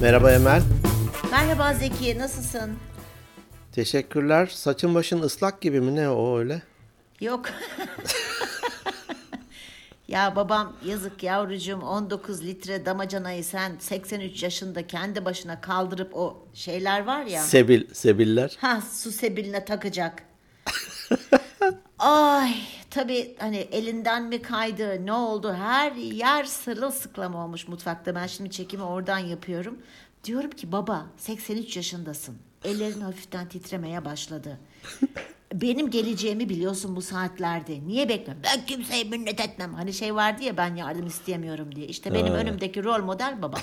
Merhaba Emel. Merhaba Zeki, nasılsın? Teşekkürler. Saçın başın ıslak gibi mi ne o öyle? Yok. ya babam yazık yavrucuğum 19 litre damacanayı sen 83 yaşında kendi başına kaldırıp o şeyler var ya. Sebil, sebiller. Ha su sebiline takacak. Ay tabii hani elinden mi kaydı ne oldu her yer sırılsıklam olmuş mutfakta ben şimdi çekimi oradan yapıyorum. Diyorum ki baba 83 yaşındasın ellerin hafiften titremeye başladı. Benim geleceğimi biliyorsun bu saatlerde. Niye bekliyorum? Ben kimseye minnet etmem. Hani şey vardı ya ben yardım isteyemiyorum diye. İşte benim önümdeki rol model baba.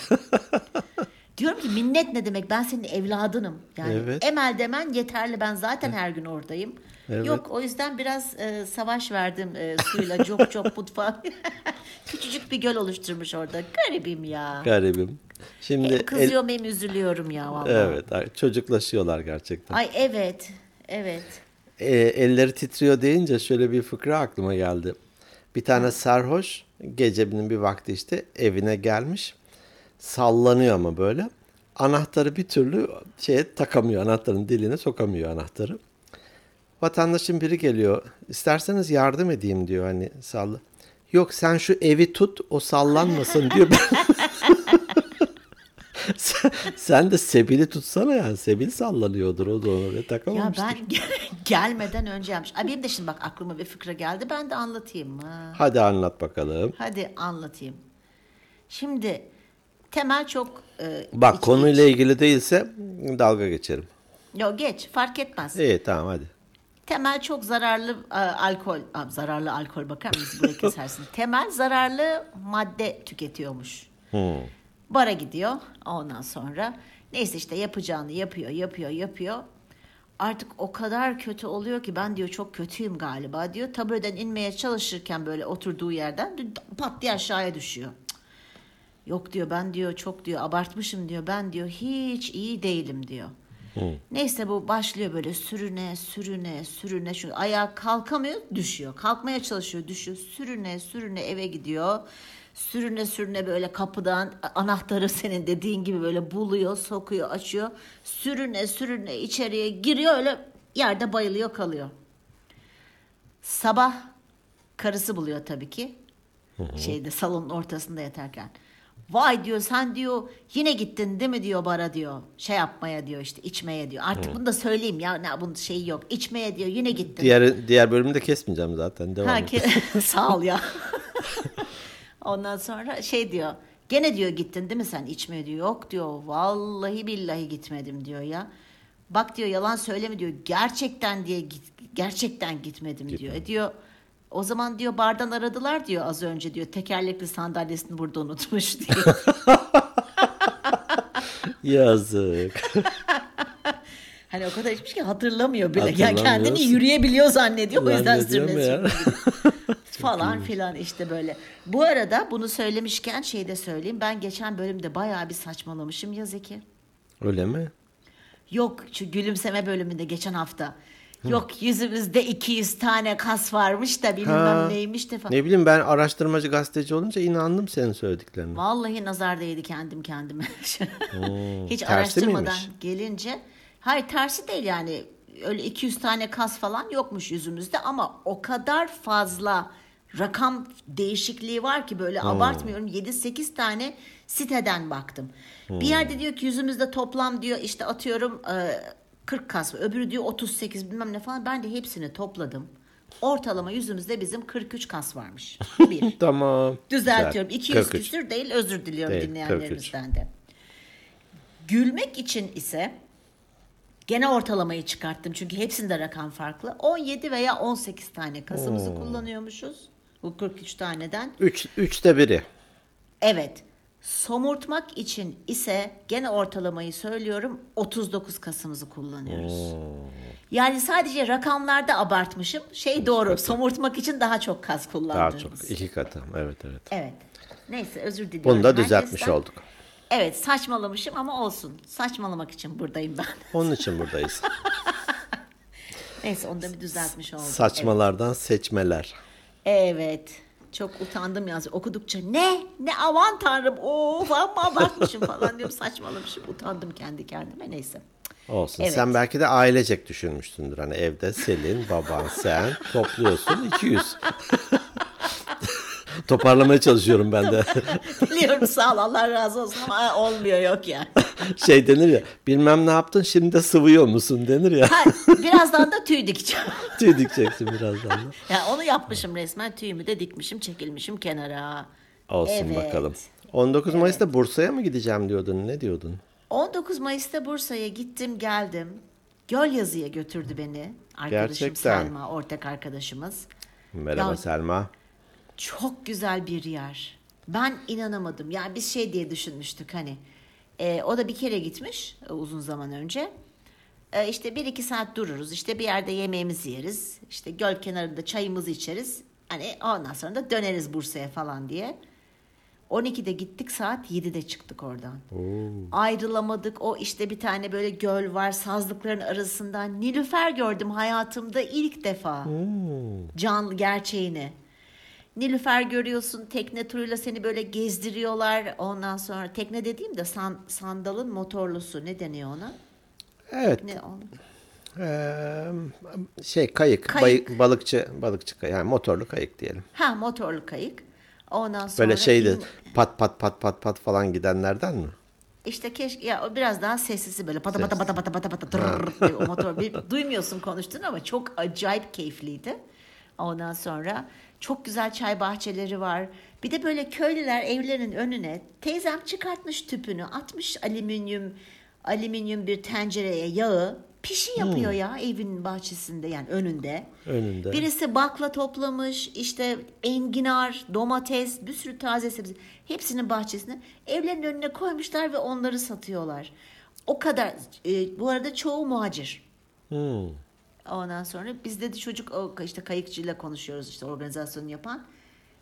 Diyorum ki minnet ne demek? Ben senin evladınım. Yani Evet. emel demen yeterli. Ben zaten her gün oradayım. Evet. Yok o yüzden biraz e, savaş verdim e, suyla çok çok mutfağa. Küçücük bir göl oluşturmuş orada. Garibim ya. Garibim. Şimdi Hem el- kızıyorum hem üzülüyorum ya vallahi. evet çocuklaşıyorlar gerçekten. Ay evet. Evet. E, elleri titriyor deyince şöyle bir fıkra aklıma geldi. Bir tane sarhoş gecenin bir vakti işte evine gelmiş. Sallanıyor ama böyle. Anahtarı bir türlü şeye takamıyor. Anahtarın diline sokamıyor anahtarı. Vatandaşın biri geliyor. İsterseniz yardım edeyim diyor hani salla. Yok sen şu evi tut o sallanmasın diyor. sen, sen de Sebil'i tutsana yani. Sebil sallanıyordur o da oraya Ya takamamıştır. ben gelmeden önce yapmış. Ay benim de şimdi bak aklıma bir fıkra geldi. Ben de anlatayım mı? Hadi anlat bakalım. Hadi anlatayım. Şimdi Temel çok e, Bak iç- konuyla ilgili değilse dalga geçerim. Yo geç fark etmez. İyi tamam hadi. Temel çok zararlı e, alkol, Aa, zararlı alkol bakar mısın buraya kesersin. Temel zararlı madde tüketiyormuş. Bara gidiyor ondan sonra. Neyse işte yapacağını yapıyor, yapıyor, yapıyor. Artık o kadar kötü oluyor ki ben diyor çok kötüyüm galiba diyor. Tabureden inmeye çalışırken böyle oturduğu yerden pat diye aşağıya düşüyor. Yok diyor ben diyor çok diyor abartmışım diyor. Ben diyor hiç iyi değilim diyor. Neyse bu başlıyor böyle sürüne sürüne sürüne şu ayağa kalkamıyor düşüyor. Kalkmaya çalışıyor düşüyor. Sürüne sürüne eve gidiyor. Sürüne sürüne böyle kapıdan anahtarı senin dediğin gibi böyle buluyor, sokuyor, açıyor. Sürüne sürüne içeriye giriyor öyle yerde bayılıyor kalıyor. Sabah karısı buluyor tabii ki. Şeyde salonun ortasında yatarken. Vay diyor sen diyor yine gittin değil mi diyor bara diyor. Şey yapmaya diyor işte içmeye diyor. Artık bunu da söyleyeyim ya ne bunun şeyi yok. İçmeye diyor yine gittin. Diğer diğer bölümü de kesmeyeceğim zaten. Devam Ha, ki- sağ ol ya. Ondan sonra şey diyor. Gene diyor gittin değil mi sen içmeye diyor. Yok diyor. Vallahi billahi gitmedim diyor ya. Bak diyor yalan söyleme diyor. Gerçekten diye git, gerçekten gitmedim diyor. E diyor o zaman diyor bardan aradılar diyor az önce diyor. Tekerlekli sandalyesini burada unutmuş diyor. Yazık. hani o kadar içmiş ki hatırlamıyor bile. Yani kendini yürüyebiliyor zannediyor. O yüzden sürmesi falan filan işte böyle. Bu arada bunu söylemişken şey de söyleyeyim. Ben geçen bölümde bayağı bir saçmalamışım ya Zeki. Öyle mi? Yok şu gülümseme bölümünde geçen hafta. Yok yüzümüzde 200 tane kas varmış da bilmem Ha. neymiş de falan. Ne bileyim ben araştırmacı gazeteci olunca inandım senin söylediklerine. Vallahi nazar değdi kendim kendime. Hiç tersi araştırmadan miymiş? gelince. Hayır tersi değil yani. Öyle 200 tane kas falan yokmuş yüzümüzde ama o kadar fazla rakam değişikliği var ki böyle abartmıyorum 7-8 tane siteden baktım. Bir yerde diyor ki yüzümüzde toplam diyor işte atıyorum e, 40 kas. Öbürü diyor 38 bilmem ne falan. Ben de hepsini topladım. Ortalama yüzümüzde bizim 43 kas varmış. Bir. Tamam. Düzeltiyorum. Güzel. 200 43. küsür değil özür diliyorum Değil, dinleyenlerimizden de. Gülmek için ise gene ortalamayı çıkarttım. Çünkü hepsinde rakam farklı. 17 veya 18 tane kasımızı kullanıyormuşuz. Bu 43 taneden. Üç, üçte biri. Evet. Somurtmak için ise gene ortalamayı söylüyorum 39 kasımızı kullanıyoruz. Yani sadece rakamlarda abartmışım. Şey doğru. Somurtmak için daha çok kas Daha kullandığımız. çok. iki katı. Evet evet. Evet. Neyse özür diliyorum. Bunu da düzeltmiş herkesten. olduk. Evet saçmalamışım ama olsun. Saçmalamak için buradayım ben. Onun için buradayız. Neyse onu da bir düzeltmiş oldum. Saçmalardan seçmeler. Evet. Çok utandım yalnız okudukça ne ne aman tanrım of amma abartmışım falan diyorum saçmalamışım utandım kendi kendime neyse. Olsun. Evet. Sen belki de ailecek düşünmüşsündür. Hani evde Selin, baban, sen topluyorsun 200. Toparlamaya çalışıyorum ben de. Biliyorum sağ ol Allah razı olsun ama olmuyor yok ya. şey denir ya bilmem ne yaptın şimdi de sıvıyor musun denir ya. Ha, birazdan da tüy dikeceğim. Tüy dikeceksin birazdan da. Ya onu yapmışım resmen tüyümü de dikmişim çekilmişim kenara. Olsun Evet. bakalım. 19 Mayıs'ta Bursa'ya mı gideceğim diyordun? Ne diyordun? 19 Mayıs'ta Bursa'ya gittim geldim. Göl yazıya götürdü beni. Arkadaşım Gerçekten. Selma, ortak arkadaşımız. Merhaba Ya- Selma. Çok güzel bir yer. Ben inanamadım. Yani biz şey diye düşünmüştük hani. e, o da bir kere gitmiş e, uzun zaman önce. E, işte bir iki saat dururuz. İşte bir yerde yemeğimizi yeriz. İşte göl kenarında çayımızı içeriz. Hani ondan sonra da döneriz Bursa'ya falan diye. 12'de gittik saat 7'de çıktık oradan. Ayrılamadık. O işte bir tane böyle göl var sazlıkların arasından. Nilüfer gördüm hayatımda ilk defa. Canlı gerçeğini. Nilüfer görüyorsun tekne turuyla seni böyle gezdiriyorlar. Ondan sonra tekne dediğim de san- sandalın motorlusu ne deniyor ona? Evet. Ne o? eee, şey kayık, Kayık. bayı- balıkçı balıkçı kayık yani motorlu kayık diyelim. Ha motorlu kayık. Ondan sonra Böyle şeydi in- pat pat pat pat pat falan gidenlerden mi? İşte keşke ya biraz daha sessizi böyle pata pata pata pata pata pata tırrrr o motor bir duymuyorsun konuştuğunu ama çok acayip keyifliydi. Ondan sonra çok güzel çay bahçeleri var. Bir de böyle köylüler evlerinin önüne teyzem çıkartmış tüpünü atmış alüminyum alüminyum bir tencereye yağı pişi yapıyor ya evinin bahçesinde yani önünde. Önünde. Birisi bakla toplamış, işte enginar, domates, bir sürü taze sebze. Hepsinin bahçesine evlerin önüne koymuşlar ve onları satıyorlar. O kadar. e, bu arada çoğu muhacir. Hmm. Ondan sonra biz dedi çocuk o işte kayıkçıyla konuşuyoruz işte organizasyonu yapan.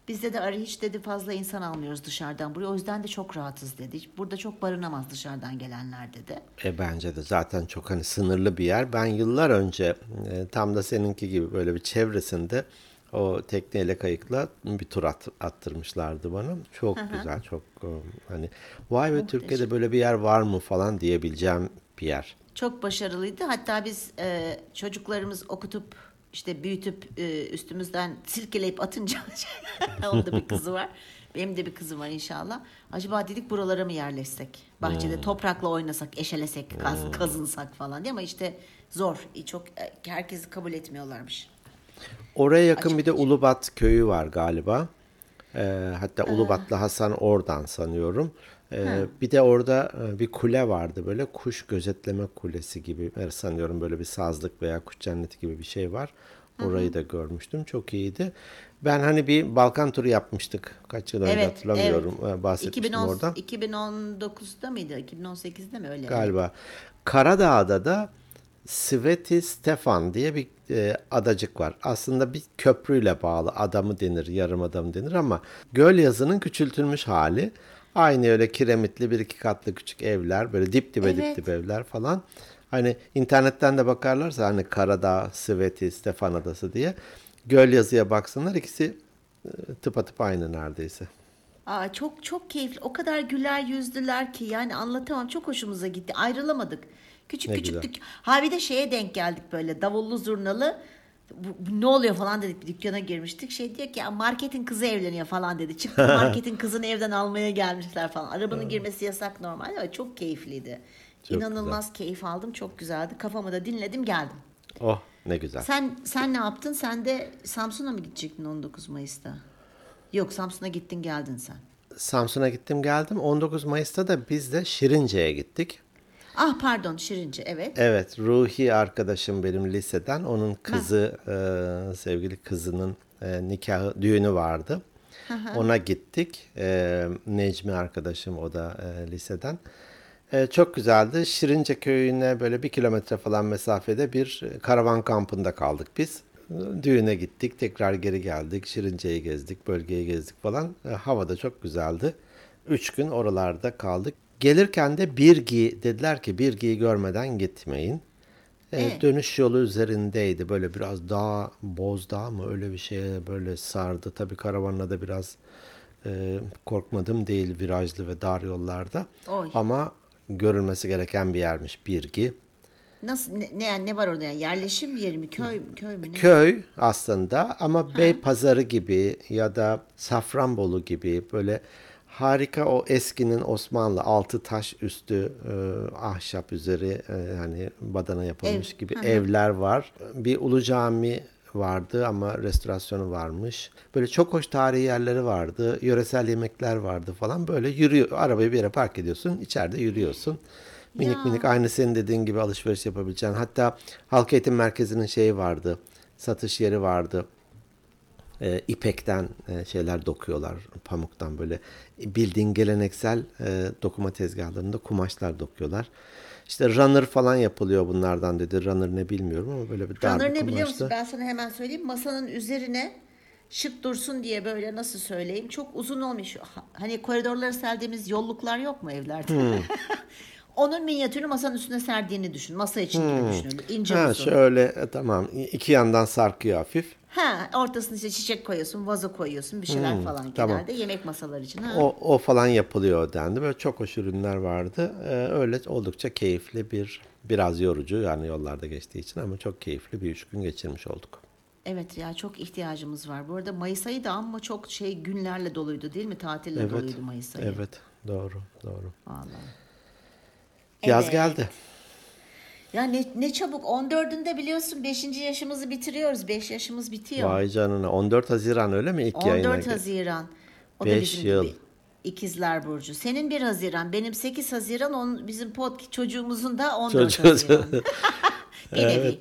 Biz dedi arı hiç dedi fazla insan almıyoruz dışarıdan buraya. O yüzden de çok rahatız dedi. Burada çok barınamaz dışarıdan gelenler dedi. E bence de zaten çok hani sınırlı bir yer. Ben yıllar önce e, tam da seninki gibi böyle bir çevresinde o tekneyle kayıkla bir tur at, attırmışlardı bana. Çok güzel, çok e, hani vay be Türkiye'de böyle bir yer var mı falan diyebileceğim bir yer. Çok başarılıydı. Hatta biz e, çocuklarımız okutup işte büyütüp e, üstümüzden silkeleyip atınca onun da bir kızı var. Benim de bir kızım var inşallah. Acaba dedik buralara mı yerleşsek? Bahçede toprakla oynasak, eşelesek, kaz, kazınsak falan diye ama işte zor. E, Çok e, herkesi kabul etmiyorlarmış. Oraya yakın bir de Ulubat köyü var galiba. Ee, hatta Ulubatlı Hasan oradan sanıyorum. Ee, bir de orada e, bir kule vardı böyle kuş gözetleme kulesi gibi sanıyorum böyle bir sazlık veya kuş cenneti gibi bir şey var. Orayı da görmüştüm. Çok iyiydi. Ben hani bir Balkan turu yapmıştık. Kaç yıl önce Evet, hatırlamıyorum. Ee, Bahsetmiştim 2010, oradan. 2019'da mıydı? 2018'de mi öyle? Galiba. Karadağ'da da Sveti Stefan diye bir e, adacık var. Aslında bir köprüyle bağlı adamı denir, yarım adam denir ama göl yazının küçültülmüş hali. Aynı öyle kiremitli bir iki katlı küçük evler, böyle dip dibe Evet. dip dibe evler falan. Hani internetten de bakarlarsa hani Karadağ, Sveti, Stefan Adası diye göl yazıya baksınlar ikisi e, tıpatıp aynı neredeyse. Aa, çok çok keyifli. O kadar güler yüzlüler ki yani anlatamam. Çok hoşumuza gitti. Ayrılamadık. Küçük Ne küçük güzel. Ha bir de şeye denk geldik böyle davullu zurnalı. Bu, bu ne oluyor falan dedik bir dükkana girmiştik. Şey diyor ki ya marketin kızı evleniyor falan dedi. Çıktı marketin kızını evden almaya gelmişler falan. Arabanın girmesi yasak normal ama çok keyifliydi. Çok İnanılmaz keyif aldım. Çok güzeldi. Kafamı da dinledim geldim. Oh ne güzel. Sen sen ne yaptın? Sen de Samsun'a mı gidecektin 19 Mayıs'ta? Yok Samsun'a gittin geldin sen. Samsun'a gittim geldim. 19 Mayıs'ta da biz de Şirince'ye gittik. Ah pardon Şirince evet. Evet, Ruhi arkadaşım benim liseden. Onun kızı, e, sevgili kızının e, nikahı, düğünü vardı. Ona gittik. E, Necmi arkadaşım o da e, liseden. E, çok güzeldi. Şirince köyüne böyle bir kilometre falan mesafede bir karavan kampında kaldık biz. Düğüne gittik, tekrar geri geldik. Şirince'yi gezdik, bölgeyi gezdik falan. E, hava da çok güzeldi. Üç gün oralarda kaldık. Gelirken de Birgi dediler ki Birgi'yi görmeden gitmeyin. E, Evet. Dönüş yolu üzerindeydi. Böyle biraz dağ, bozdağ mı öyle bir şeye böyle sardı. Tabii karavanla da biraz e, korkmadım değil virajlı ve dar yollarda. Oy. Ama görülmesi gereken bir yermiş Birgi. Nasıl ne, ne, ne var orada yani yerleşim yeri mi köy köy mü ne? Köy aslında ama Bey Pazarı gibi ya da Safranbolu gibi böyle harika o eskinin Osmanlı altı taş üstü e, ahşap üzeri e, hani badana yapılmış Ev. gibi evler var. Bir ulu cami vardı ama restorasyonu varmış. Böyle çok hoş tarihi yerleri vardı. Yöresel yemekler vardı falan. Böyle yürüyor. Arabayı bir yere park ediyorsun. içeride yürüyorsun. Minik Ya. minik aynı senin dediğin gibi alışveriş yapabileceğin. Hatta halk eğitim merkezinin şeyi vardı. Satış yeri vardı. E, ipekten e, şeyler dokuyorlar. Pamuktan böyle. Bildiğin geleneksel e, dokuma tezgahlarında kumaşlar dokuyorlar. İşte runner falan yapılıyor bunlardan dedi. Runner ne bilmiyorum ama böyle bir dar Runner ne biliyor musun? Ben sana hemen söyleyeyim. Masanın üzerine şık dursun diye böyle nasıl söyleyeyim çok uzun olmuş. Ha- Hani koridorları serdiğimiz yolluklar yok mu evlerde? Hmm. Onun minyatürünü masanın üstüne serdiğini düşün. Masa için gibi düşün. öyle ince Hmm. Ha, uzun. şöyle e, tamam. İki yandan sarkıyor hafif. Ha, ortasına işte çiçek koyuyorsun, vazo koyuyorsun, bir şeyler falan Hmm, tamam. genelde yemek masaları için. Ha. O, o falan yapılıyor dendi. Böyle çok hoş ürünler vardı. Ee, öyle oldukça keyifli bir biraz yorucu yani yollarda geçtiği için ama çok keyifli bir üç gün geçirmiş olduk. Evet ya çok ihtiyacımız var. Bu arada Mayıs ayı da ama çok şey günlerle doluydu değil mi? Tatille Evet. doluydu Mayıs ayı. Evet, doğru, doğru. Vallahi. Yaz geldi. Ya ne, ne çabuk 14'ünde biliyorsun 5. yaşımızı bitiriyoruz. 5 yaşımız bitiyor. Vay canına. 14 Haziran öyle mi ilk yayına? 14 gel- Haziran. O da Beş bizim yıl. gibi. İkizler Burcu. Senin 1 Haziran, benim 8 Haziran, onun, bizim pod çocuğumuzun da 14 Çocuğu- Haziran. Bir nevi. Evet.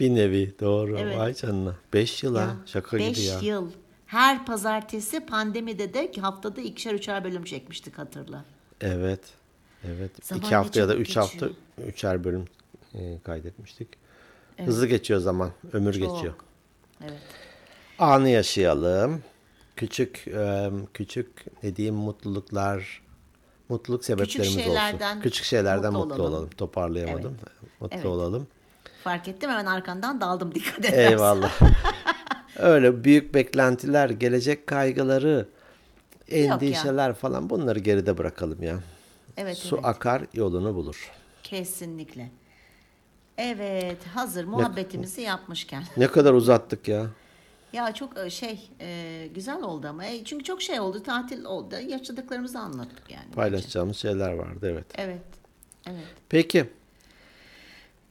Bir nevi doğru. Evet. Vay canına. 5 yıl ha. Şaka beş gibi ya. yıl. Her pazartesi pandemide de haftada ikişer üçer bölüm çekmiştik hatırla. Evet. Evet. Zaman 2 ne hafta ya da çabuk 3 hafta geçiyor. üçer bölüm e, kaydetmiştik. Hızlı geçiyor zaman. Ömür Çok. geçiyor. Evet. Anı yaşayalım. Küçük e, küçük ne diyeyim mutluluklar mutluluk sebeplerimiz şeylerden olsun. Küçük şeylerden mutlu mutlu, olalım. olalım. Toparlayamadım. Mutlu Evet. olalım. Fark ettim hemen arkandan daldım dikkat edersen. Eyvallah. Öyle büyük beklentiler, gelecek kaygıları, endişeler falan bunları geride bırakalım ya. Evet, Su evet. akar yolunu bulur. Kesinlikle. Evet hazır muhabbetimizi yapmışken. Ne kadar uzattık ya. Ya çok e, şey e, güzel oldu ama. E, çünkü çok şey oldu tatil oldu. Yaşadıklarımızı anlattık yani. bence. Paylaşacağımız şeyler vardı evet. Evet. Evet. Peki.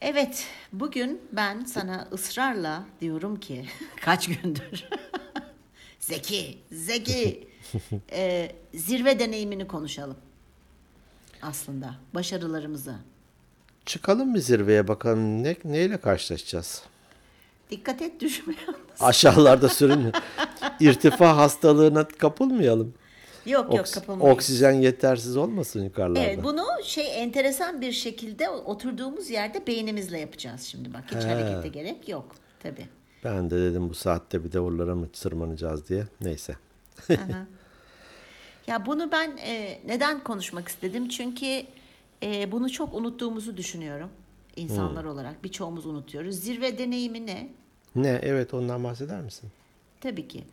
Evet, bugün ben sana ısrarla diyorum ki kaç gündür Zeki, Zeki e, zirve deneyimini konuşalım. Aslında başarılarımızı. Çıkalım bir zirveye bakalım ne, neyle karşılaşacağız. Dikkat et düşme. Aşağılarda sürün. İrtifa hastalığına kapılmayalım. yok yok Oks- kapılmayız. oksijen yetersiz olmasın yukarılarda. Evet, bunu şey enteresan bir şekilde oturduğumuz yerde beynimizle yapacağız şimdi bak. Hiç He. harekete gerek yok tabii. Ben de dedim bu saatte bir davullara mı tırmanacağız diye. Neyse. Ya bunu ben e, neden konuşmak istedim? Çünkü e, bunu çok unuttuğumuzu düşünüyorum. insanlar olarak birçoğumuz unutuyoruz. Zirve deneyimi ne? Ne? Evet ondan bahseder misin? Tabii ki.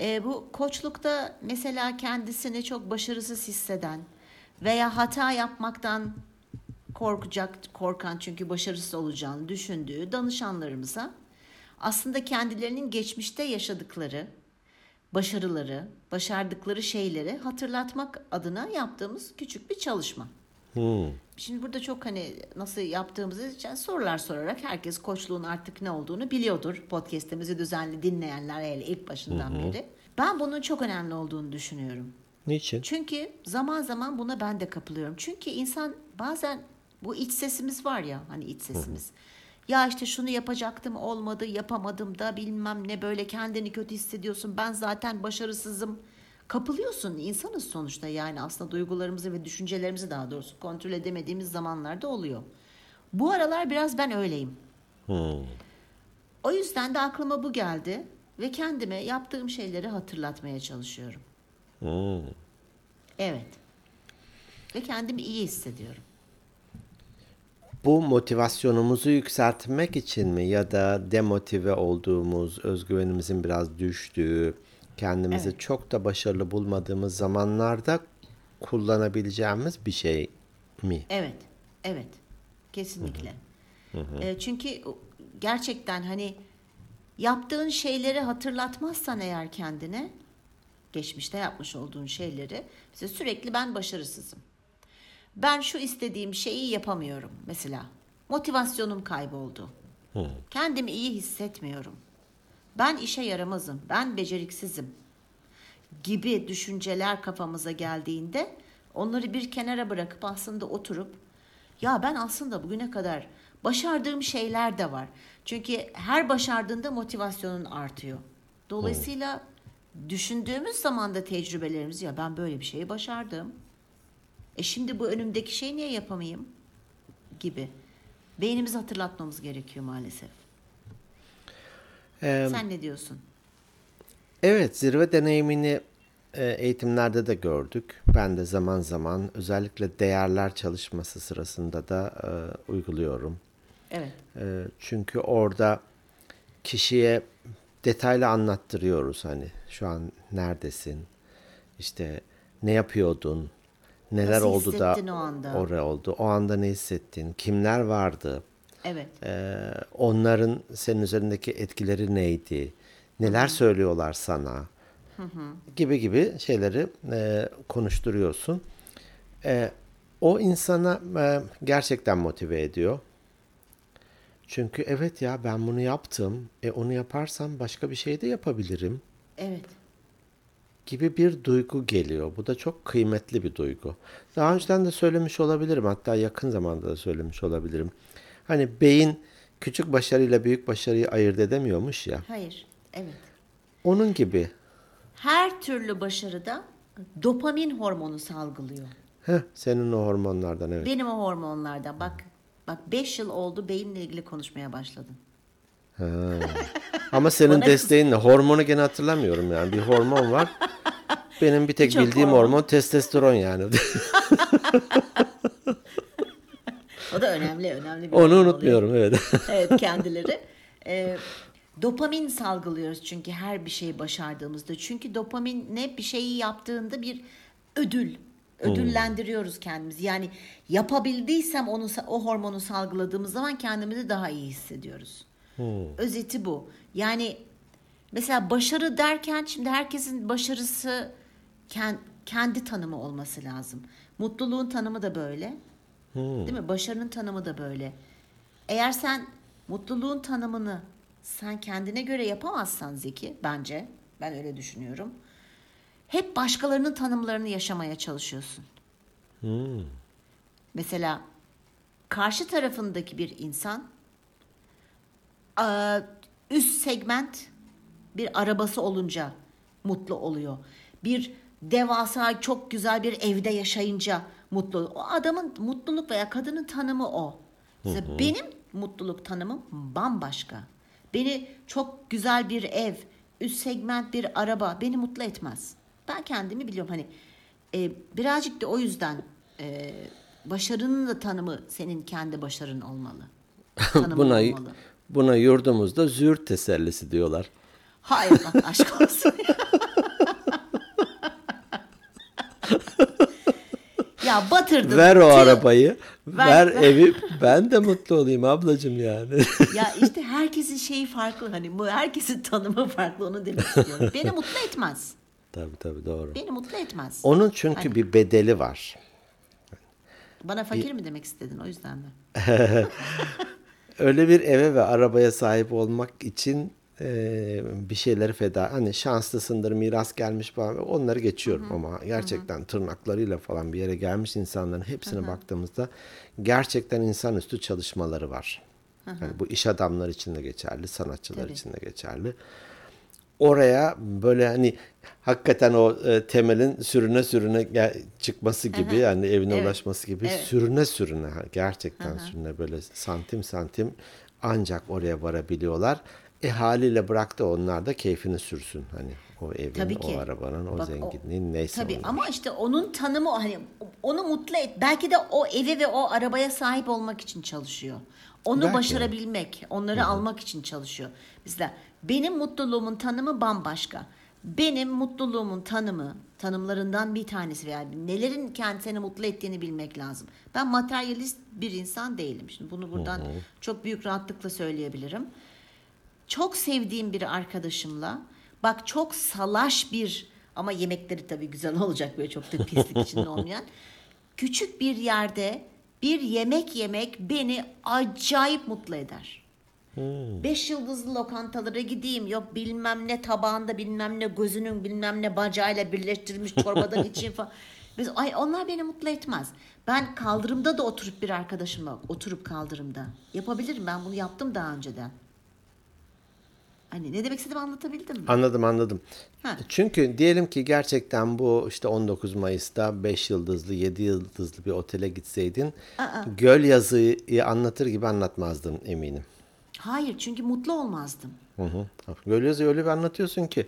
E, bu koçlukta mesela kendisini çok başarısız hisseden veya hata yapmaktan korkacak, korkan çünkü başarısız olacağını düşündüğü danışanlarımıza aslında kendilerinin geçmişte yaşadıkları başarıları, başardıkları şeyleri hatırlatmak adına yaptığımız küçük bir çalışma. Hmm. Şimdi burada çok hani nasıl yaptığımızı için sorular sorarak herkes koçluğun artık ne olduğunu biliyordur. Podcast'imizi düzenli dinleyenler hele ilk başından beri. Ben bunun çok önemli olduğunu düşünüyorum. Niçin? Çünkü zaman zaman buna ben de kapılıyorum. Çünkü insan bazen bu iç sesimiz var ya hani iç sesimiz. Ya işte şunu yapacaktım olmadı yapamadım da bilmem ne böyle kendini kötü hissediyorsun. Ben zaten başarısızım. Kapılıyorsun insanız sonuçta yani aslında duygularımızı ve düşüncelerimizi daha doğrusu kontrol edemediğimiz zamanlarda oluyor. Bu aralar biraz ben öyleyim. Hmm. O yüzden de aklıma bu geldi ve kendime yaptığım şeyleri hatırlatmaya çalışıyorum. Hmm. Evet. Ve kendimi iyi hissediyorum. Bu motivasyonumuzu yükseltmek için mi ya da demotive olduğumuz, özgüvenimizin biraz düştüğü, kendimizi Evet. çok da başarılı bulmadığımız zamanlarda kullanabileceğimiz bir şey mi? Evet, evet. Kesinlikle. E, çünkü gerçekten hani yaptığın şeyleri hatırlatmazsan eğer kendine, geçmişte yapmış olduğun şeyleri, mesela sürekli ben başarısızım. Ben şu istediğim şeyi yapamıyorum mesela. Motivasyonum kayboldu. Kendimi iyi hissetmiyorum. Ben işe yaramazım. Ben beceriksizim gibi düşünceler kafamıza geldiğinde onları bir kenara bırakıp aslında oturup ya ben aslında bugüne kadar başardığım şeyler de var. Çünkü her başardığında motivasyonun artıyor. Dolayısıyla düşündüğümüz zaman da tecrübelerimiz ya ben böyle bir şeyi başardım. E şimdi bu önümdeki şeyi niye yapamayayım? Gibi. Beynimizi hatırlatmamız gerekiyor maalesef. Ee, Sen ne diyorsun? Evet, zirve deneyimini e, eğitimlerde de gördük. Ben de zaman zaman özellikle değerler çalışması sırasında da e, uyguluyorum. Evet. E, çünkü orada kişiye detaylı anlattırıyoruz hani şu an neredesin, işte ne yapıyordun, neler Nasıl oldu da o anda? oraya oldu, o anda ne hissettin, kimler vardı, Evet. ee, onların senin üzerindeki etkileri neydi? Neler söylüyorlar sana? Gibi gibi şeyleri e, konuşturuyorsun. E, o insana e, gerçekten motive ediyor. Çünkü evet ya ben bunu yaptım. E onu yaparsam başka bir şey de yapabilirim Evet. Gibi bir duygu geliyor. Bu da çok kıymetli bir duygu. Daha önceden de söylemiş olabilirim. Hatta yakın zamanda da söylemiş olabilirim. Hani beyin küçük başarıyla büyük başarıyı ayırt edemiyormuş ya. Hayır. Evet. Onun gibi. Her türlü başarıda dopamin hormonu salgılıyor. Heh, senin o hormonlardan evet. Benim o hormonlardan. Bak bak 5 yıl oldu beyinle ilgili konuşmaya başladım. Ama senin Bana- desteğinle hormonu gene hatırlamıyorum yani. Bir hormon var. Benim bir tek Birçok bildiğim hormon. hormon testosteron yani. O da önemli önemli bir Onu hormon oluyor. unutmuyorum evet. evet kendileri. Ee, dopamin salgılıyoruz çünkü her bir şeyi başardığımızda. Çünkü dopamin ne bir şeyi yaptığında bir ödül. Ödüllendiriyoruz kendimizi. Yani yapabildiysem onu o hormonu salgıladığımız zaman kendimizi daha iyi hissediyoruz. Özeti bu. Yani mesela başarı derken şimdi herkesin başarısı ken- kendi tanımı olması lazım. Mutluluğun tanımı da böyle. Değil mi? Başarının tanımı da böyle. Eğer sen mutluluğun tanımını sen kendine göre yapamazsan Zeki bence ben öyle düşünüyorum. Hep başkalarının tanımlarını yaşamaya çalışıyorsun. Mesela karşı tarafındaki bir insan üst segment bir arabası olunca mutlu oluyor. Bir devasa çok güzel bir evde yaşayınca mutlu oluyor. O adamın mutluluk veya kadının tanımı o. Mesela benim mutluluk tanımım bambaşka. Beni çok güzel bir ev, üst segment bir araba beni mutlu etmez. Ben kendimi biliyorum hani e, birazcık da o yüzden e, başarının da tanımı senin kendi başarın olmalı. Buna olmalı. Buna yurdumuzda züğürt tesellisi diyorlar. Hayır bak aşk olsun. ya batırdın. Ver o arabayı, Ver- ver, ver. evi. Ben de mutlu olayım ablacığım yani. Ya işte herkesin şeyi farklı hani bu herkesin tanımı farklı onu demek istiyorum. Beni mutlu etmez. tabii tabii doğru. Beni mutlu etmez. Onun çünkü bir bedeli var. Bana fakir mi demek istedin o yüzden mi? Öyle bir eve ve arabaya sahip olmak için e, bir şeyleri feda. Hani şanslısındır, miras gelmiş falan. Onları geçiyorum ama gerçekten tırnaklarıyla falan bir yere gelmiş insanların hepsine baktığımızda gerçekten insanüstü çalışmaları var. Yani bu iş adamları için de geçerli, sanatçılar Tabii. için de geçerli. Oraya böyle hani hakikaten o e, temelin sürüne sürüne gel- çıkması gibi yani evine Evet. ulaşması gibi Evet. sürüne sürüne gerçekten sürüne böyle santim santim ancak oraya varabiliyorlar. E haliyle bıraktı onlar da keyfini sürsün. Hani o evin, Tabii ki. o arabanın, o Bak, zenginliğin neyse Tabii onun. ama işte onun tanımı hani onu mutlu et. Belki de o eve ve o arabaya sahip olmak için çalışıyor. Onu Belki. başarabilmek, onları almak için çalışıyor. Mesela benim mutluluğumun tanımı bambaşka. Benim mutluluğumun tanımı, tanımlarından bir tanesi veya nelerin kendisini mutlu ettiğini bilmek lazım. Ben materyalist bir insan değilim. Şimdi bunu buradan çok büyük rahatlıkla söyleyebilirim çok sevdiğim bir arkadaşımla bak çok salaş bir ama yemekleri tabii güzel olacak böyle çok da pislik içinde olmayan küçük bir yerde bir yemek yemek beni acayip mutlu eder. Beş yıldızlı lokantalara gideyim yok bilmem ne tabağında bilmem ne gözünün bilmem ne bacağıyla birleştirilmiş çorbadan içeyim falan. Biz, ay onlar beni mutlu etmez. Ben kaldırımda da oturup bir arkadaşımla oturup kaldırımda yapabilirim ben bunu yaptım daha önceden. Hani ne demek istediğimi anlatabildim mi? Anladım anladım. Ha. Çünkü diyelim ki gerçekten bu işte 19 Mayıs'ta 5 yıldızlı 7 yıldızlı bir otele gitseydin göl yazıyı anlatır gibi anlatmazdın eminim. Hayır çünkü mutlu olmazdım. Hı öyle bir anlatıyorsun ki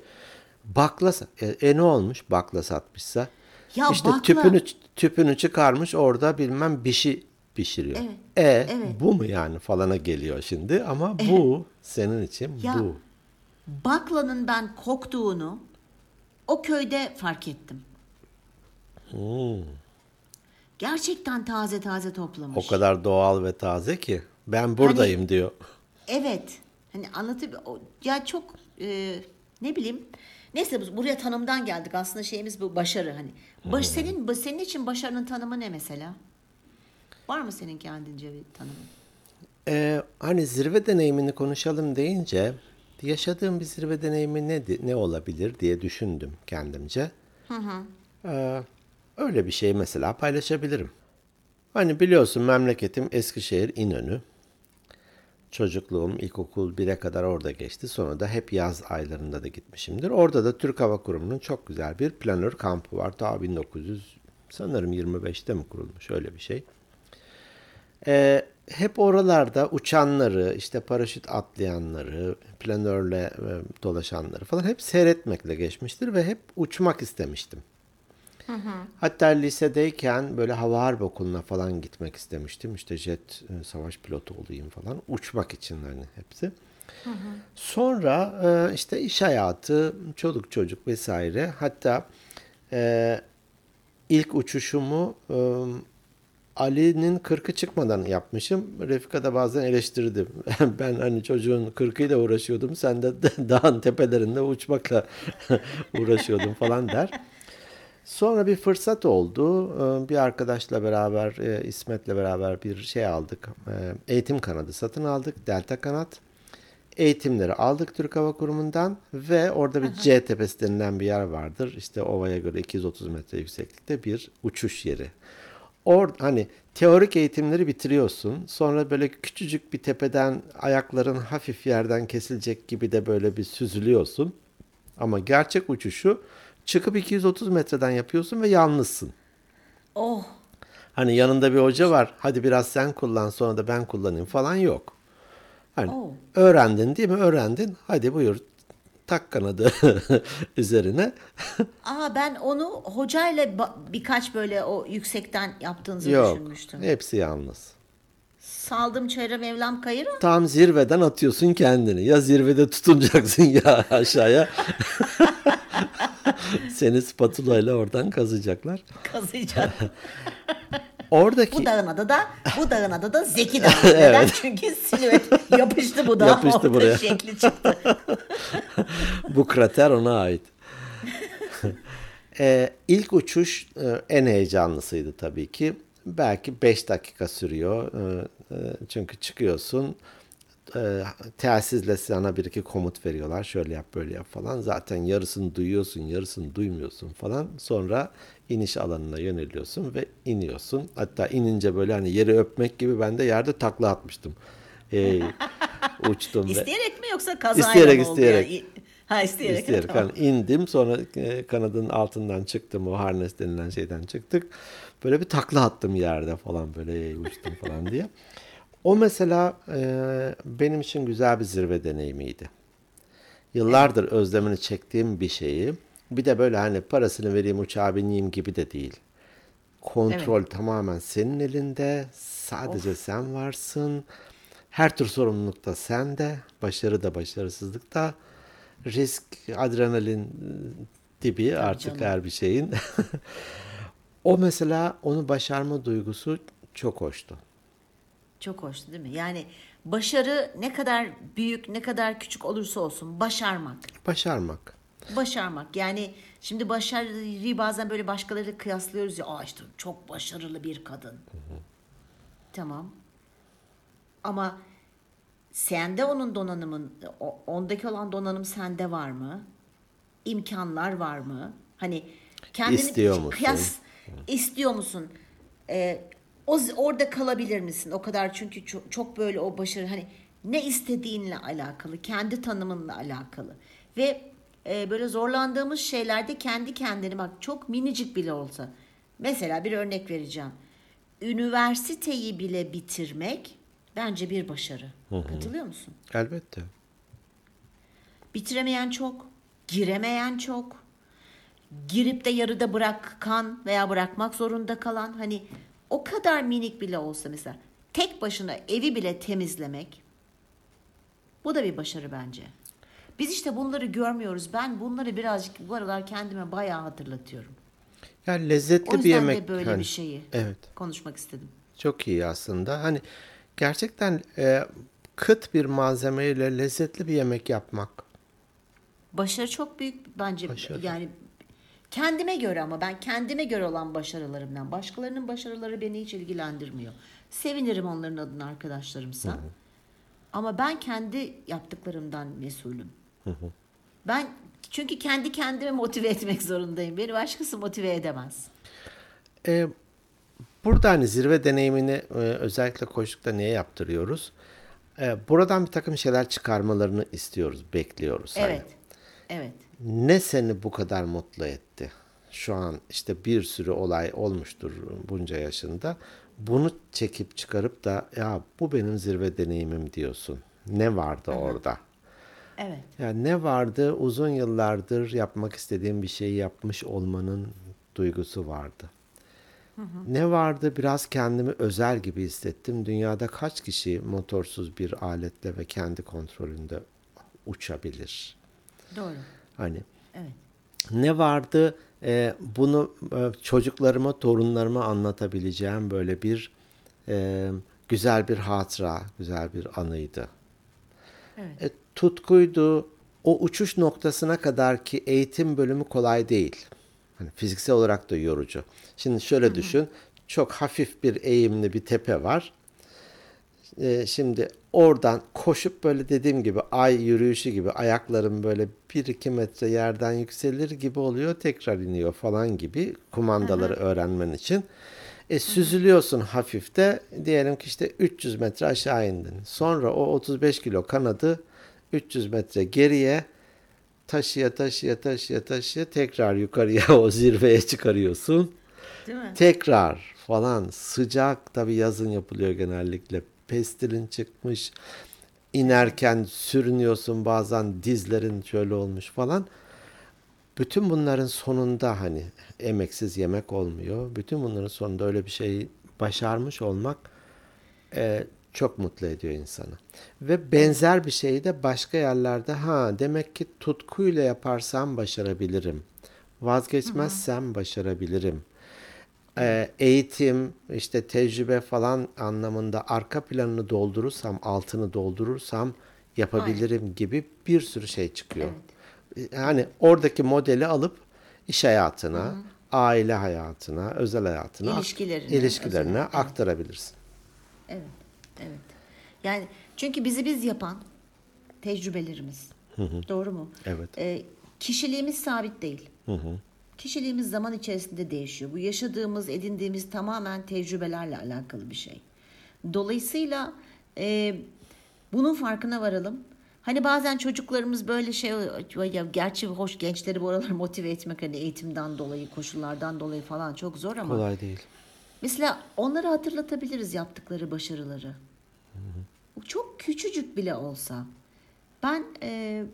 bakla e, e ne olmuş bakla satmışsa Ya işte bakla- tüpünü tüpünü çıkarmış orada bilmem bir şey pişiriyor. Evet, E bu mu yani falana geliyor şimdi ama bu senin için Ya, bu. Baklanın ben koktuğunu o köyde fark ettim. Gerçekten taze taze toplamış. O kadar doğal ve taze ki ben buradayım Hani- diyor. Evet. Hani anlatayım. o- Ya çok e, ne bileyim. Neyse bu- buraya tanımdan geldik. Aslında şeyimiz bu başarı hani. Baş, senin senin için başarının tanımı ne mesela? Var mı senin kendince bir tanımın? Ee, hani zirve deneyimini konuşalım deyince yaşadığım bir zirve deneyimi ne, ne olabilir diye düşündüm kendimce. Ee, öyle bir şey mesela paylaşabilirim. Hani biliyorsun memleketim Eskişehir İnönü. Çocukluğum ilkokul 1'e kadar orada geçti. Sonra da hep yaz aylarında da gitmişimdir. Orada da Türk Hava Kurumu'nun çok güzel bir planör kampı var. Ta 1900 sanırım 25'te mi kurulmuş öyle bir şey. Ee, hep oralarda uçanları, işte paraşüt atlayanları, planörle e, dolaşanları falan hep seyretmekle geçmiştir ve hep uçmak istemiştim. Hatta lisedeyken böyle hava harp okuluna falan gitmek istemiştim. İşte jet e, savaş pilotu olayım falan. Uçmak için hani hepsi. Sonra e, işte iş hayatı, çoluk çocuk vesaire. Hatta e, ilk uçuşumu Ali'nin kırkı çıkmadan yapmışım. Refika da bazen eleştirdi. ben hani çocuğun kırkıyla uğraşıyordum. Sen de dağın tepelerinde uçmakla uğraşıyordun falan der. Sonra bir fırsat oldu. Ee, Bir arkadaşla beraber, e, İsmet'le beraber bir şey aldık. Ee, Eğitim kanadı satın aldık. Delta kanat. Eğitimleri aldık Türk Hava Kurumu'ndan ve orada bir C tepesi denilen bir yer vardır. İşte ovaya göre 230 metre yükseklikte bir uçuş yeri. Or hani teorik eğitimleri bitiriyorsun. Sonra böyle küçücük bir tepeden ayakların hafif yerden kesilecek gibi de böyle bir süzülüyorsun. Ama gerçek uçuşu çıkıp 230 metreden yapıyorsun ve yalnızsın. Oh Hani yanında bir hoca var. Hadi biraz sen kullan sonra da ben kullanayım falan yok. Hani Oo. öğrendin değil mi? Öğrendin. Hadi buyur tak kanadı üzerine. Aa ben onu hocayla birkaç böyle o yüksekten yaptığınızı yok. düşünmüştüm. Hepsi yalnız. Saldım çayıra Mevlam kayıra. Tam zirveden atıyorsun kendini. Ya zirvede tutunacaksın ya aşağıya. Seni spatula ile oradan kazacaklar. Kazıyacak. Oradaki bu dağın adı da bu dağın adı da Zeki Dağı. Neden? Çünkü silüet yapıştı bu dağa. Yapıştı orada buraya. şekli çıktı. bu krater ona ait. Ee, ilk uçuş e, en heyecanlısıydı tabii ki. Belki 5 dakika sürüyor. Ee, e, çünkü çıkıyorsun. E, telsizle sana bir iki komut veriyorlar. Şöyle yap böyle yap falan. Zaten yarısını duyuyorsun yarısını duymuyorsun falan. Sonra iniş alanına yöneliyorsun ve iniyorsun. Hatta inince böyle hani yeri öpmek gibi ben de yerde takla atmıştım. Ee, uçtum ve İsteyerek mi yoksa kazayla İsteyerek, mı oldu? isteyerek. Ha isteyerek. İsteyerek tamam. yani indim sonra e, kanadın altından çıktım o harness denilen şeyden çıktık. Böyle bir takla attım yerde falan böyle "Ey, uçtum falan diye. O mesela e, benim için güzel bir zirve deneyimiydi. Yıllardır özlemini çektiğim bir şeyi. Bir de böyle hani parasını vereyim uçağa bineyim gibi de değil. Kontrol tamamen senin elinde. Sadece sen varsın. Her tür sorumluluk da sende. Başarı da başarısızlık da. Risk, adrenalin e, dibi artık canım. her bir şeyin. o mesela onu başarma duygusu çok hoştu. Çok hoştu değil mi? Yani başarı ne kadar büyük, ne kadar küçük olursa olsun başarmak. Başarmak. Başarmak. Yani şimdi başarıyı bazen böyle başkalarıyla kıyaslıyoruz ya. Aa işte çok başarılı bir kadın. Tamam. Ama sende onun donanımın, ondaki olan donanım sende var mı? İmkanlar var mı? Hani kendini İstiyor musun? kıyas istiyor musun? Ee, o orada kalabilir misin? O kadar çünkü çok, çok böyle o başarı hani ne istediğinle alakalı, kendi tanımınla alakalı ve e, böyle zorlandığımız şeylerde kendi kendini bak çok minicik bile olsa. Mesela bir örnek vereceğim. Üniversiteyi bile bitirmek bence bir başarı. Katılıyor musun? Elbette. Bitiremeyen çok, giremeyen çok, girip de yarıda bırakan veya bırakmak zorunda kalan hani o kadar minik bile olsa mesela tek başına evi bile temizlemek bu da bir başarı bence. Biz işte bunları görmüyoruz. Ben bunları birazcık bu aralar kendime bayağı hatırlatıyorum. Yani O lezzetli yüzden bir yemek. de böyle hani- bir şeyi Evet. konuşmak istedim. Çok iyi aslında. Hani gerçekten e, kıt bir malzemeyle lezzetli bir yemek yapmak. Başarı çok büyük bence Başarı. yani kendime göre ama ben kendime göre olan başarılarımdan başkalarının başarıları beni hiç ilgilendirmiyor. Sevinirim onların adına arkadaşlarımsa. Ama ben kendi yaptıklarımdan mesulüm. Ben çünkü kendi kendimi motive etmek zorundayım. Beni başkası motive edemez. E, burada hani zirve deneyimini özellikle koşukta niye yaptırıyoruz? E, buradan bir takım şeyler çıkarmalarını istiyoruz, bekliyoruz. Hani Evet. Ne seni bu kadar mutlu etti? Şu an işte bir sürü olay olmuştur bunca yaşında. Bunu çekip çıkarıp da ya bu benim zirve deneyimim diyorsun. Ne vardı orada? Evet. Yani ne vardı? Uzun yıllardır yapmak istediğim bir şeyi yapmış olmanın duygusu vardı. Ne vardı? Biraz kendimi özel gibi hissettim. Dünyada kaç kişi motorsuz bir aletle ve kendi kontrolünde uçabilir? Doğru. Hani Evet. ne vardı? Ee, bunu e, çocuklarıma, torunlarıma anlatabileceğim böyle bir e, güzel bir hatıra, güzel bir anıydı. Evet. E, tutkuydu. O uçuş noktasına kadar ki eğitim bölümü kolay değil. Hani fiziksel olarak da yorucu. Şimdi şöyle düşün. Çok hafif bir eğimli bir tepe var. E, şimdi oradan koşup böyle dediğim gibi ay yürüyüşü gibi ayaklarım böyle 1-2 metre yerden yükselir gibi oluyor. Tekrar iniyor falan gibi kumandaları öğrenmen için. E, süzülüyorsun hafifte. Diyelim ki işte 300 metre aşağı indin. Sonra o 35 kilo kanadı 300 metre geriye taşıya taşıya taşıya taşıya tekrar yukarıya o zirveye çıkarıyorsun. Değil mi? Tekrar falan sıcak tabi yazın yapılıyor genellikle. Pestilin çıkmış. inerken sürünüyorsun bazen dizlerin şöyle olmuş falan. Bütün bunların sonunda hani emeksiz yemek olmuyor. Bütün bunların sonunda öyle bir şeyi başarmış olmak e, çok mutlu ediyor insanı. Ve benzer bir şeyi de başka yerlerde ha demek ki tutkuyla yaparsam başarabilirim. Vazgeçmezsem başarabilirim. E, eğitim, işte tecrübe falan anlamında arka planını doldurursam, altını doldurursam yapabilirim gibi bir sürü şey çıkıyor. Yani oradaki modeli alıp iş hayatına, aile hayatına, özel hayatına, İlişkilerine, ilişkilerine özel- evet. aktarabilirsin. Evet, evet. Yani çünkü bizi biz yapan tecrübelerimiz. Doğru mu? Evet. Ee, kişiliğimiz sabit değil. Kişiliğimiz zaman içerisinde değişiyor. Bu yaşadığımız, edindiğimiz tamamen tecrübelerle alakalı bir şey. Dolayısıyla e, bunun farkına varalım. Hani bazen çocuklarımız böyle şey ya gerçi hoş gençleri bu aralar motive etmek hani eğitimden dolayı, koşullardan dolayı falan çok zor ama Kolay değil. Mesela onlara hatırlatabiliriz yaptıkları başarıları. Bu Çok küçücük bile olsa. Ben e,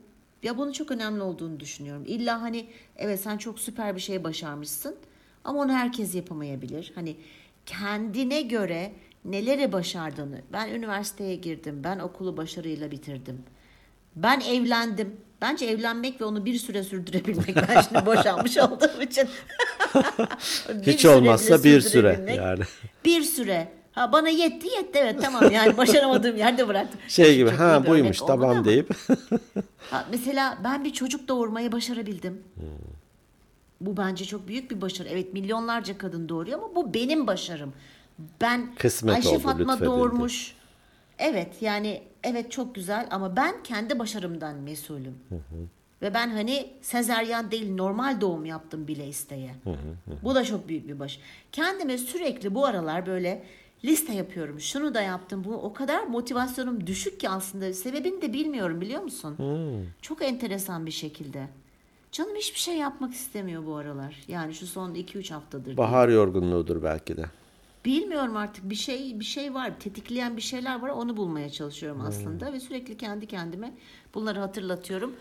Ya bunun çok önemli olduğunu düşünüyorum. İlla hani evet sen çok süper bir şey başarmışsın ama onu herkes yapamayabilir. Hani kendine göre neleri başardığını. Ben üniversiteye girdim. Ben okulu başarıyla bitirdim. Ben evlendim. Bence evlenmek ve onu bir süre sürdürebilmek. Ben şimdi boşanmış olduğum için. Hiç olmazsa bir süre yani. Bir süre. Ha bana yetti yetti evet tamam yani başaramadığım yerde bıraktım. Şey gibi Çok ha buymuş tamam ama. deyip. Ha, mesela ben bir çocuk doğurmayı başarabildim. Hmm. Bu bence çok büyük bir başarı. Evet milyonlarca kadın doğuruyor ama bu benim başarım. Ben Kısmet Ayşe oldu, Fatma doğurmuş. Evet yani evet çok güzel ama ben kendi başarımdan mesulüm. Ve ben hani sezeryan değil normal doğum yaptım bile isteye. Bu da çok büyük bir baş. Kendime sürekli bu aralar böyle liste yapıyorum. Şunu da yaptım. Bu o kadar motivasyonum düşük ki aslında sebebini de bilmiyorum biliyor musun? Çok enteresan bir şekilde. Canım hiçbir şey yapmak istemiyor bu aralar. Yani şu son 2-3 haftadır. Bahar yorgunluğudur belki de. Bilmiyorum artık bir şey bir şey var tetikleyen bir şeyler var onu bulmaya çalışıyorum aslında ve sürekli kendi kendime bunları hatırlatıyorum.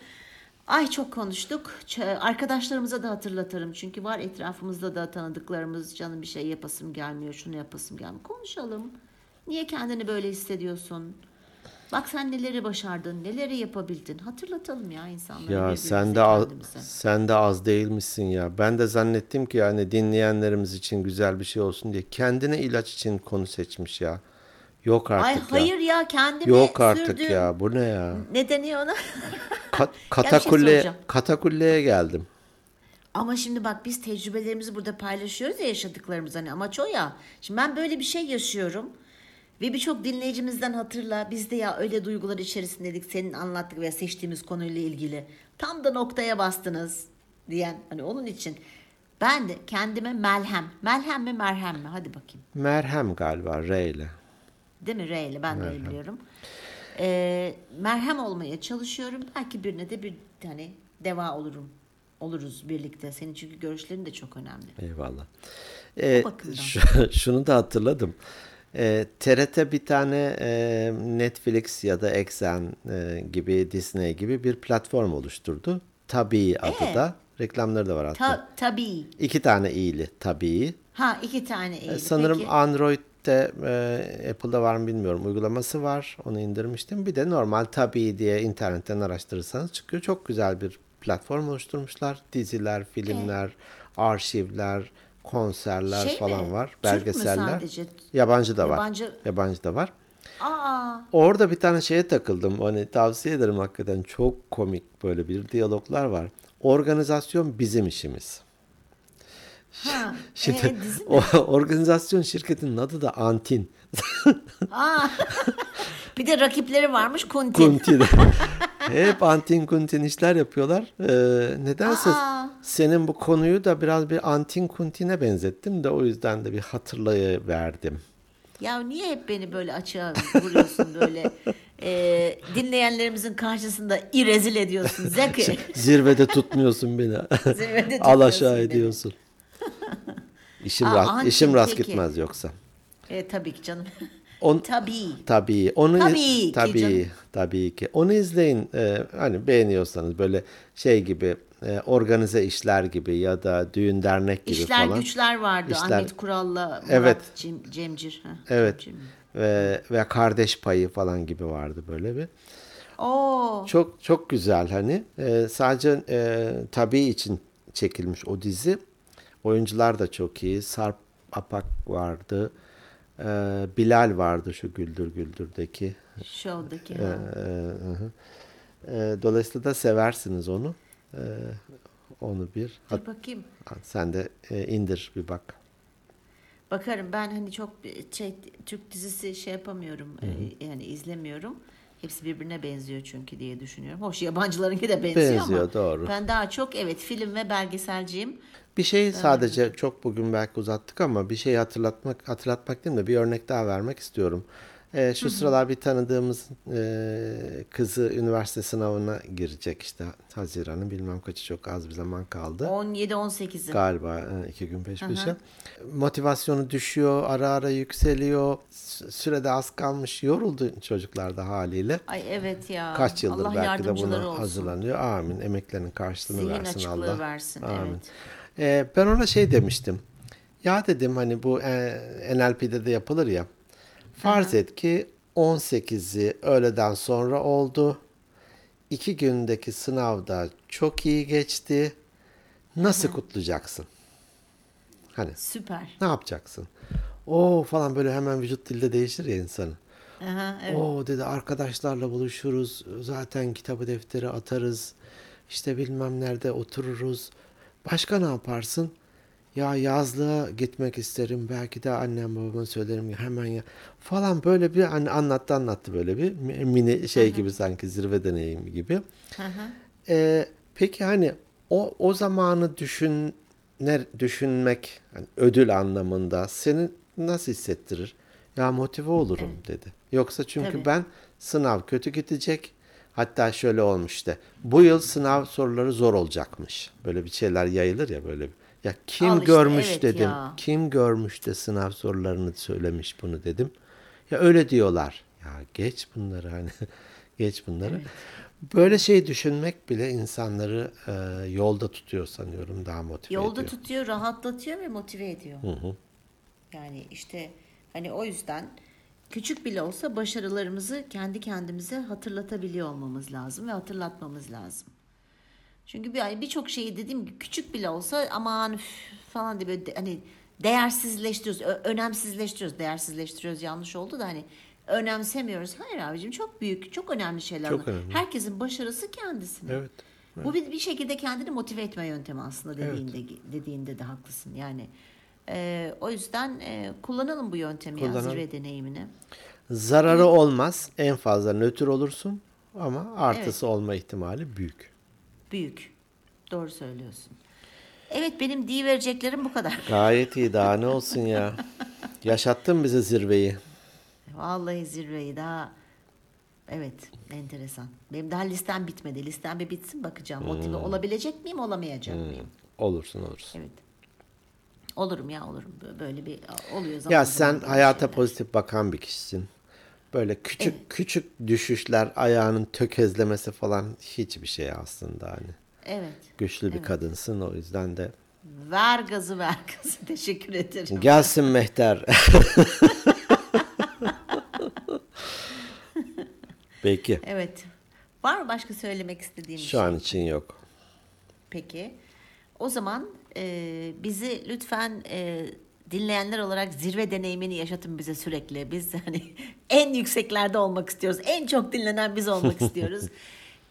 Ay çok konuştuk. Ç- Arkadaşlarımıza da hatırlatırım. Çünkü var etrafımızda da tanıdıklarımız canım bir şey yapasım gelmiyor, şunu yapasım gelmiyor. Konuşalım. Niye kendini böyle hissediyorsun? Bak sen neleri başardın, neleri yapabildin. Hatırlatalım ya insanlara. Ya sen de az, sen de az değilmişsin ya. Ben de zannettim ki yani dinleyenlerimiz için güzel bir şey olsun diye kendine ilaç için konu seçmiş ya. Yok Ay artık ya. hayır ya kendime Yok artık sürdüğüm- ya. Bu ne ya? Ne deniyor ona? Ka- şey katakulle katakulleye geldim. Ama şimdi bak biz tecrübelerimizi burada paylaşıyoruz ya yaşadıklarımız hani amaç o ya. Şimdi ben böyle bir şey yaşıyorum. Ve birçok dinleyicimizden hatırla biz de ya öyle duygular içerisindeydik senin anlattık veya seçtiğimiz konuyla ilgili. Tam da noktaya bastınız diyen hani onun için ben de kendime melhem. Melhem mi merhem mi? Hadi bakayım. Merhem galiba R ile. Değil mi? R ile ben de öyle biliyorum. Ee, merhem olmaya çalışıyorum. Belki birine de bir tane deva olurum. Oluruz birlikte. Senin çünkü görüşlerin de çok önemli. Eyvallah. Ee, şu- şunu da hatırladım. Ee, TRT bir tane e, Netflix ya da Exxen e, gibi Disney gibi bir platform oluşturdu. Tabii adı Ee? da. Reklamları da var hatta. Ta, tabii. İki tane iyili tabii. Ha iki tane iyi. Ee, Sanırım Peki. Android'de e, Apple'da var mı bilmiyorum. Uygulaması var. Onu indirmiştim. Bir de normal tabii diye internetten araştırırsanız çıkıyor. Çok güzel bir platform oluşturmuşlar. Diziler, filmler, arşivler, konserler Şey mi? falan var. Türk mü Belgeseller. sadece? Yabancı da var. Yabancı- Yabancı da var. Aa, Orada bir tane şeye takıldım. Hani tavsiye ederim hakikaten. Çok komik böyle bir diyaloglar var. Organizasyon bizim işimiz. Ha. Şimdi mi? o organizasyon şirketinin adı da Antin. Aa. bir de rakipleri varmış Kuntin. Kuntin. Hep antin kuntin işler yapıyorlar. Ee, nedense Aa. senin bu konuyu da biraz bir antin kuntine benzettim de o yüzden de bir hatırlayıverdim. Ya niye hep beni böyle açığa vuruyorsun böyle e, dinleyenlerimizin karşısında irezil ediyorsun Zeki. Zirvede tutmuyorsun beni. Zirvede Al aşağı tutmuyorsun beni. ediyorsun. İşim, Aa, rast, antin, işim rast peki. gitmez yoksa. E, tabii ki canım. On, tabii. Tabii. Onu Tabii ki tabii, canım. tabii ki. Onu izleyin. Ee, hani beğeniyorsanız böyle şey gibi e, organize işler gibi ya da düğün dernek gibi İşler falan. güçler vardı. İşler- Ahmet Kural'la Murat Evet. Cem- Cemcir. Ha, Evet. Cemcir? Ve, ve kardeş payı falan gibi vardı böyle bir. Oo. Çok çok güzel hani. Ee, sadece e, tabii için çekilmiş o dizi. Oyuncular da çok iyi. Sarp Apak vardı. Ee, Bilal vardı şu Güldür Güldür'deki. Show'daki. Ee, hı hı. Ee, dolayısıyla da seversiniz onu. Ee, onu bir. Dur bakayım. Sen de e, indir bir bak. Bakarım ben hani çok şey Türk dizisi şey yapamıyorum. e, yani izlemiyorum. Hepsi birbirine benziyor çünkü diye düşünüyorum. Hoş yabancılarınki de benziyor, Benziyor, ama doğru. ben daha çok evet film ve belgeselciyim. Bir şey sadece çok bugün belki uzattık ama bir şey hatırlatmak hatırlatmak değil de bir örnek daha vermek istiyorum. E, şu sıralar bir tanıdığımız e, kızı üniversite sınavına girecek işte Haziran'ın bilmem kaçı çok az bir zaman kaldı. 17-18'i. Galiba e, iki gün peş peşe. Motivasyonu düşüyor, ara ara yükseliyor. Sürede az kalmış, yoruldu çocuklar da haliyle. Ay evet ya. Kaç yıldır Allah belki de buna olsun. hazırlanıyor. Amin. Emeklerinin karşılığını Zihin versin Allah. versin, Amin. evet. Ee, ben ona şey demiştim. Ya dedim hani bu e, NLP'de de yapılır ya. Farz et ki 18'i öğleden sonra oldu. İki gündeki sınavda çok iyi geçti. Nasıl kutlayacaksın? Hani Süper. ne yapacaksın? O falan böyle hemen vücut dilde değişir ya insanın. Aha, evet. O dedi arkadaşlarla buluşuruz. Zaten kitabı defteri atarız. İşte bilmem nerede otururuz. Başka ne yaparsın? Ya yazlığa gitmek isterim. Belki de annem babama söylerim ya hemen ya falan böyle bir hani anlattı anlattı böyle bir mi- mini şey gibi sanki zirve deneyimi gibi. Ee, peki hani o o zamanı düşün ne düşünmek hani ödül anlamında seni nasıl hissettirir? Ya motive olurum dedi. Yoksa çünkü Tabii. ben sınav kötü gidecek. Hatta şöyle olmuş işte. Bu yıl sınav soruları zor olacakmış. Böyle bir şeyler yayılır ya böyle. bir- Ya kim Al işte, görmüş evet dedim. ya. Kim görmüş de sınav sorularını söylemiş bunu dedim. Ya öyle diyorlar. Ya geç bunları hani geç bunları. Böyle şey düşünmek bile insanları e, yolda tutuyor sanıyorum daha motive Yolda ediyor. tutuyor, rahatlatıyor ve motive ediyor. Yani işte hani o yüzden küçük bile olsa başarılarımızı kendi kendimize hatırlatabiliyor olmamız lazım ve hatırlatmamız lazım. Çünkü bir birçok şeyi dediğim gibi küçük bile olsa aman üf falan diye böyle de- hani değersizleştiriyoruz, ö- önemsizleştiriyoruz, değersizleştiriyoruz yanlış oldu da hani önemsemiyoruz. Hayır abicim çok büyük, çok önemli şeyler. Çok önemli. Herkesin başarısı kendisine. Evet. Bu bir, bir şekilde kendini motive etme yöntemi aslında dediğinde dediğinde de haklısın. Yani e, o yüzden e, kullanalım bu yöntemi ya Kullanalım. zirve deneyimini. Zararı olmaz. En fazla nötr olursun ama artısı olma ihtimali büyük. Büyük. Doğru söylüyorsun. Evet benim diye vereceklerim bu kadar. Gayet iyi daha ne olsun ya. Yaşattın bize zirveyi. Vallahi zirveyi daha evet enteresan. Benim daha listem bitmedi. Listem bir bitsin bakacağım. Motive Hmm. olabilecek miyim olamayacak mıyım? Olursun olursun. Evet. Olurum ya olurum. Böyle bir oluyor zaman Ya sen hayata şeyler. pozitif bakan bir kişisin. Böyle küçük küçük düşüşler, ayağının tökezlemesi falan hiçbir şey aslında hani. Evet. Güçlü bir kadınsın o yüzden de. Ver gazı ver gazı. Teşekkür ederim. Gelsin Mehter. Peki. Evet. Var mı başka söylemek istediğim Şu şey? an için yok. Peki. O zaman e, bizi lütfen e, dinleyenler olarak zirve deneyimini yaşatın bize sürekli. Biz hani en yükseklerde olmak istiyoruz. En çok dinlenen biz olmak istiyoruz.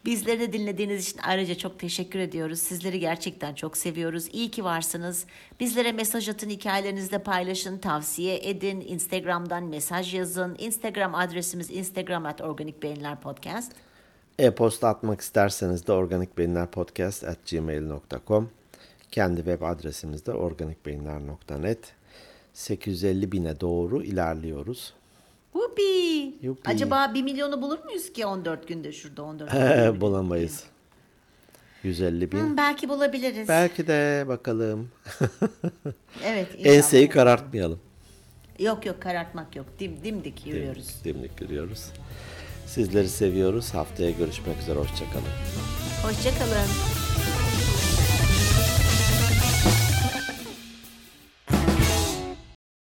Bizleri de dinlediğiniz için ayrıca çok teşekkür ediyoruz. Sizleri gerçekten çok seviyoruz. İyi ki varsınız. Bizlere mesaj atın, hikayelerinizi de paylaşın, tavsiye edin. Instagram'dan mesaj yazın. Instagram adresimiz instagram at organik beyinler podcast. E-posta atmak isterseniz de organikbeyinlerpodcast at gmail.com Kendi web adresimiz de organikbeyinler.net 850 bine doğru ilerliyoruz. Whoopee. Yuppie. Acaba 1 milyonu bulur muyuz ki 14 günde şurada 14 günde? Bulamayız. 150 bin. Hmm, belki bulabiliriz. Belki de bakalım. Evet. Enseyi karartmayalım. Yok yok karartmak yok. Dim, dimdik yürüyoruz. Dimdik, dimdik yürüyoruz. Sizleri seviyoruz. Haftaya görüşmek üzere. Hoşçakalın. Hoşçakalın.